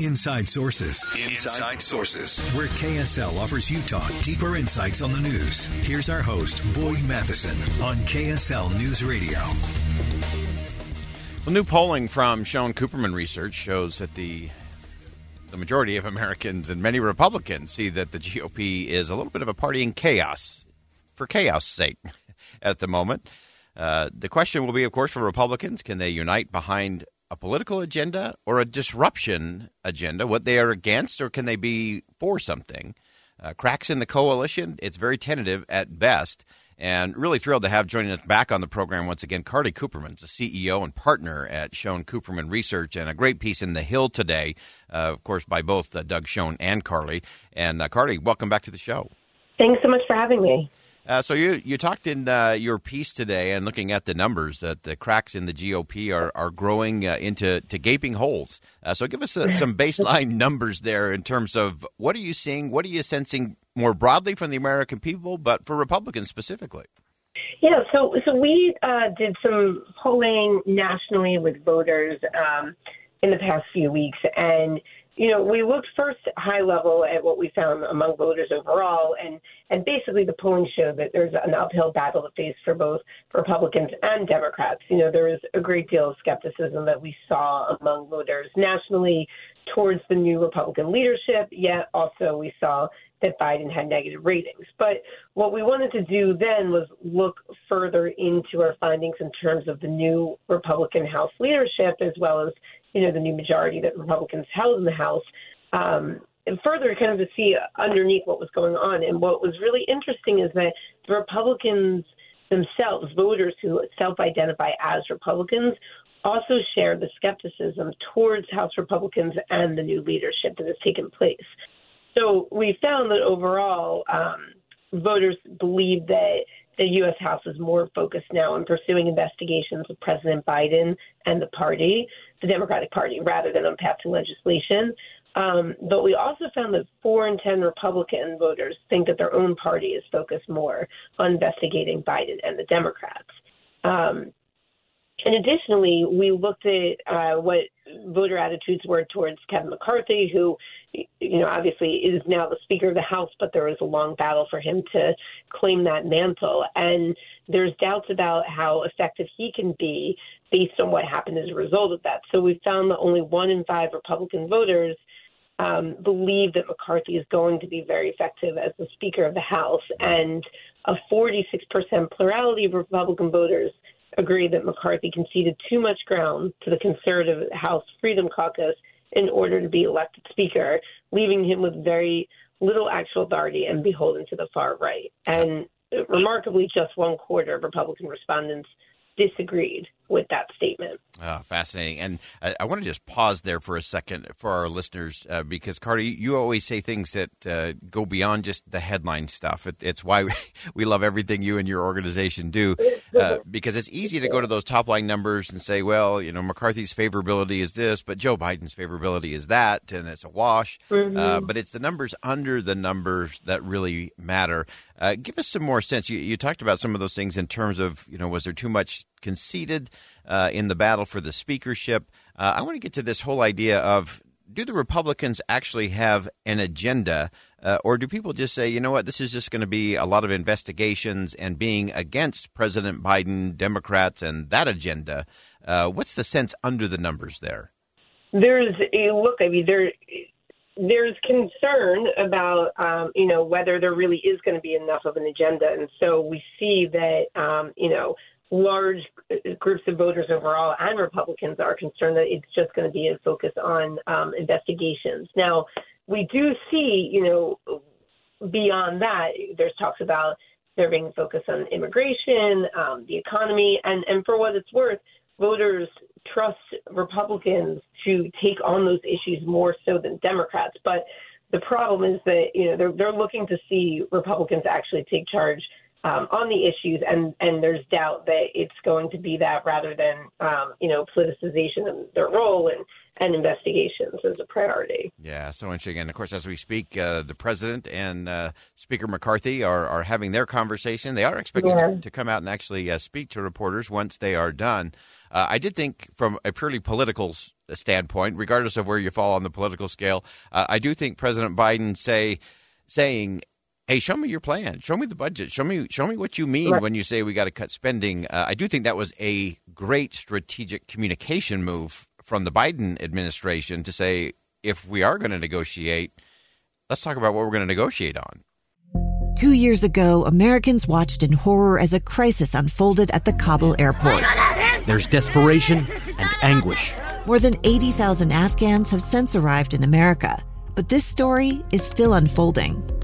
Inside Sources. Inside Sources. Where KSL offers Utah deeper insights on the news. Here's our host, Boyd Matheson, on KSL News Radio. Well, new polling from Schoen Cooperman Research shows that the the majority of Americans and many Republicans see that the GOP is a little bit of a party in chaos, for chaos' sake, at the moment. Uh, the question will be, of course, for Republicans: Can they unite behind a political agenda or a disruption agenda? What they are against, or can they be for something? Uh, cracks in the coalition. It's very tentative at best. And really thrilled to have joining us back on the program once again, Carly Cooperman, the CEO and partner at Schoen Cooperman Research, and a great piece in The Hill today, uh, of course, by both uh, Doug Schoen and Carly. And uh, Carly, welcome back to the show. Thanks so much for having me. Uh, so you you talked in uh, your piece today, and looking at the numbers, that the cracks in the GOP are are growing uh, into to gaping holes. Uh, so give us uh, some baseline numbers there in terms of what are you seeing, what are you sensing more broadly from the American people, but for Republicans specifically. Yeah, so so we uh, did some polling nationally with voters um, in the past few weeks, and you know, we looked first high level at what we found among voters overall, and and basically the polling showed that there's an uphill battle to face for both Republicans and Democrats. You know, there was a great deal of skepticism that we saw among voters nationally towards the new Republican leadership, yet also we saw that Biden had negative ratings. But what we wanted to do then was look further into our findings in terms of the new Republican House leadership as well as you know, the new majority that Republicans held in the House. Um, and further, kind of to see underneath what was going on. And what was really interesting is that the Republicans themselves, voters who self identify as Republicans, also share the skepticism towards House Republicans and the new leadership that has taken place. So we found that overall, um, voters believe that the U.S. House is more focused now on pursuing investigations of President Biden and the party, the Democratic Party, rather than on passing legislation. Um, but we also found that four in 10 Republican voters think that their own party is focused more on investigating Biden and the Democrats. Um, and additionally, we looked at uh, what voter attitudes were towards Kevin McCarthy, who, you know, obviously is now the Speaker of the House, but there was a long battle for him to claim that mantle. And there's doubts about how effective he can be based on what happened as a result of that. So we found that only one in five Republican voters um, believe that McCarthy is going to be very effective as the Speaker of the House, and a 46% plurality of Republican voters agree that McCarthy conceded too much ground to the conservative House Freedom Caucus in order to be elected Speaker, leaving him with very little actual authority and beholden to the far right. And remarkably, just one quarter of Republican respondents disagreed with that statement. Oh, fascinating. And I, I, want to just pause there for a second for our listeners uh, because, Carly, you always say things that uh, go beyond just the headline stuff. It, it's why we, we, love everything you and your organization do uh, because it's easy to go to those top line numbers and say, well, you know, McCarthy's favorability is this, but Joe Biden's favorability is that, and it's a wash. Mm-hmm. Uh, but it's the numbers under the numbers that really matter. Uh, give us some more sense. You, you talked about some of those things in terms of, you know, was there too much conceded uh, in the battle for the speakership. Uh, I want to get to this whole idea of do the Republicans actually have an agenda, uh, or do people just say, you know what, this is just going to be a lot of investigations and being against President Biden, Democrats, and that agenda? Uh, what's the sense under the numbers there? There's a look. I mean, there there's concern about um, you know whether there really is going to be enough of an agenda, and so we see that um, you know large groups of voters overall and Republicans are concerned that it's just going to be a focus on um, investigations. Now, we do see, you know, beyond that, there's talks about there being focus on immigration, um, the economy, and, and for what it's worth, voters trust Republicans to take on those issues more so than Democrats. But the problem is that you know they're they're looking to see Republicans actually take charge um, on the issues, and and there's doubt that it's going to be that rather than um, you know politicization of their role and and investigations as a priority. Yeah, so interesting. And of course, as we speak, uh, the president and uh, Speaker McCarthy are, are having their conversation. They are expected yeah. to, to, come out and actually uh, speak to reporters once they are done. Uh, I did think, from a purely political standpoint, regardless of where you fall on the political scale, uh, I do think President Biden say saying hey show me your plan. Show me the budget. Show me show me what you mean right. when you say we got to cut spending. Uh, i do think that was a great strategic communication move from the biden administration to say if we are going to negotiate let's talk about what we're going to negotiate on. Two years ago americans watched in horror as a crisis unfolded at the kabul airport. There's desperation and anguish. More than 80000 afghans have since arrived in america but this story is still unfolding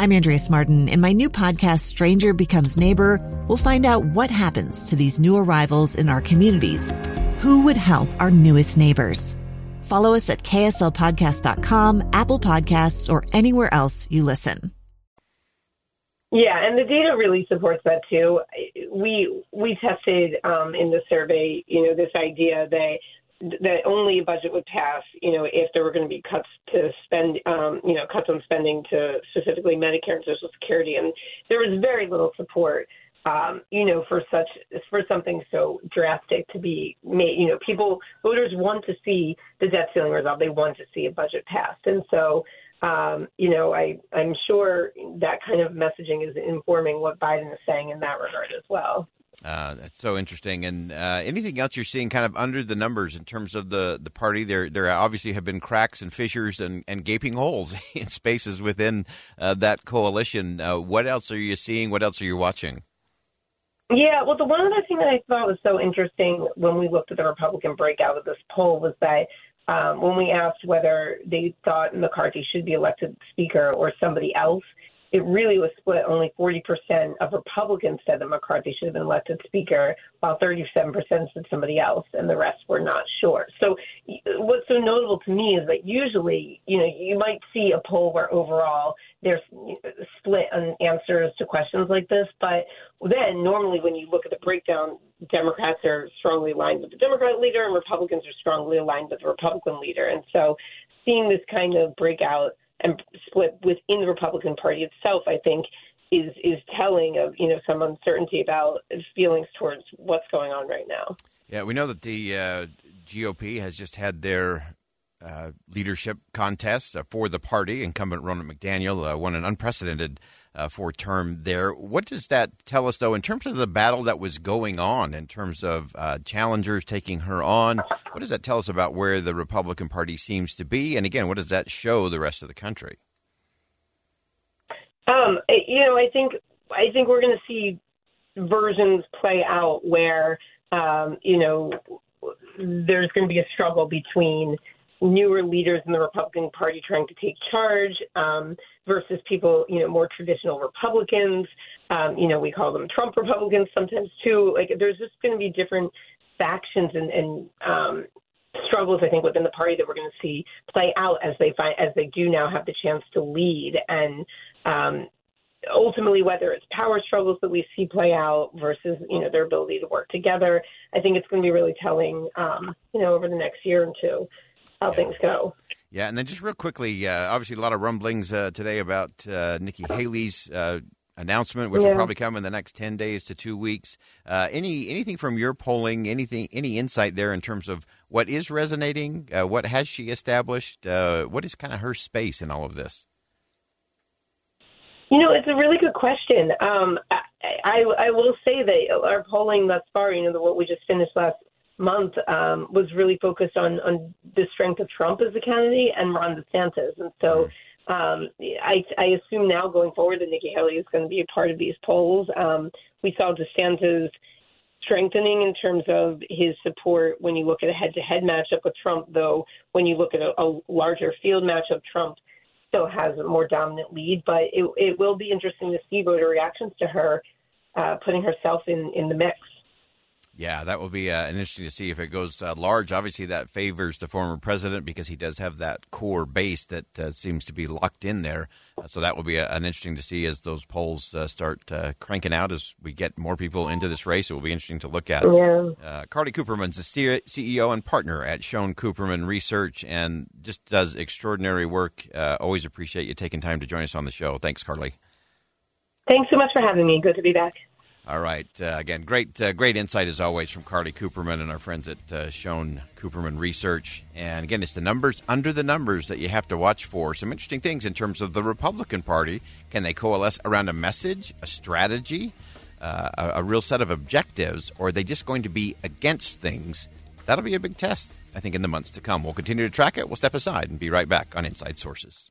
I'm Andrea Smardon. In my new podcast, Stranger Becomes Neighbor, we'll find out what happens to these new arrivals in our communities. Who would help our newest neighbors? Follow us at kslpodcast.com, Apple Podcasts, or anywhere else you listen. Yeah, and the data really supports that too. We we tested um, in the survey, you know, this idea that that only a budget would pass, you know, if there were going to be cuts to spend, um, you know, cuts on spending to specifically Medicare and Social Security, and there was very little support, um, you know, for such for something so drastic to be made. You know, people voters want to see the debt ceiling resolved. They want to see a budget passed, and so. Um, you know, I, I'm sure that kind of messaging is informing what Biden is saying in that regard as well. Uh, that's so interesting. And uh, anything else you're seeing kind of under the numbers in terms of the, the party? There there obviously have been cracks and fissures and, and gaping holes in spaces within uh, that coalition. Uh, what else are you seeing? What else are you watching? Yeah, well, the one other thing that I thought was so interesting when we looked at the Republican breakout of this poll was that um, when we asked whether they thought McCarthy should be elected Speaker or somebody else, it really was split. Only 40% of Republicans said that McCarthy should have been elected Speaker, while 37% said somebody else, and the rest were not sure. So, what's so notable to me is that usually, you know, you might see a poll where overall there's split on answers to questions like this, but then normally when you look at the breakdown, Democrats are strongly aligned with the Democrat leader, and Republicans are strongly aligned with the Republican leader. And so, seeing this kind of breakout and split within the Republican Party itself, I think, is is telling of you know some uncertainty about feelings towards what's going on right now. Yeah, we know that the uh, GOP has just had their uh, leadership contest uh, for the party. Incumbent Ronna McDaniel uh, won an unprecedented uh, for term there. What does that tell us, though, in terms of the battle that was going on, in terms of uh, challengers taking her on? What does that tell us about where the Republican Party seems to be? And again, what does that show the rest of the country? Um, you know, I think I think we're going to see versions play out where um, you know there's going to be a struggle between newer leaders in the Republican Party trying to take charge um, versus people, you know, more traditional Republicans. Um, you know, we call them Trump Republicans sometimes too. Like, there's just going to be different factions and, and um, struggles, I think, within the party that we're going to see play out as they find as they do now have the chance to lead and. Um, ultimately whether it's power struggles that we see play out versus you know their ability to work together i think it's going to be really telling um, you know over the next year or two how yeah. things go. Yeah, and then just real quickly, uh, obviously a lot of rumblings uh, today about uh, Nikki Haley's uh, announcement, which yeah. will probably come in the next ten days to two weeks. Uh, any anything from your polling? Anything? Any insight there in terms of what is resonating? Uh, what has she established? what is kind of her space in all of this? You know, it's a really good question. Um, I, I, I will say that our polling thus far, you know, the, what we just finished last month um, was really focused on on the strength of Trump as a candidate and Ron DeSantis, and so. Um, I, I assume now going forward that Nikki Haley is going to be a part of these polls. Um, we saw DeSantis strengthening in terms of his support when you look at a head-to-head matchup with Trump, though when you look at a, a larger field matchup, Trump still has a more dominant lead. But it, it will be interesting to see voter reactions to her uh, putting herself in, in the mix. Yeah, that will be uh, interesting to see if it goes uh, large. Obviously, that favors the former president because he does have that core base that uh, seems to be locked in there. Uh, so that will be a, an interesting to see as those polls uh, start uh, cranking out as we get more people into this race. It will be interesting to look at. Yeah. Carly Cooperman's the CEO and partner at Schoen Cooperman Research and just does extraordinary work. always appreciate you taking time to join us on the show. Thanks, Carly. Thanks so much for having me. Good to be back. All right. Uh, again, great, uh, great insight as always from Carly Cooperman and our friends at uh, Cooperman Research. And again, it's the numbers under the numbers that you have to watch for. Some interesting things in terms of the Republican Party. Can they coalesce around a message, a strategy, uh, a, a real set of objectives, or are they just going to be against things? That'll be a big test, I think, in the months to come. We'll continue to track it. We'll step aside and be right back on Inside Sources.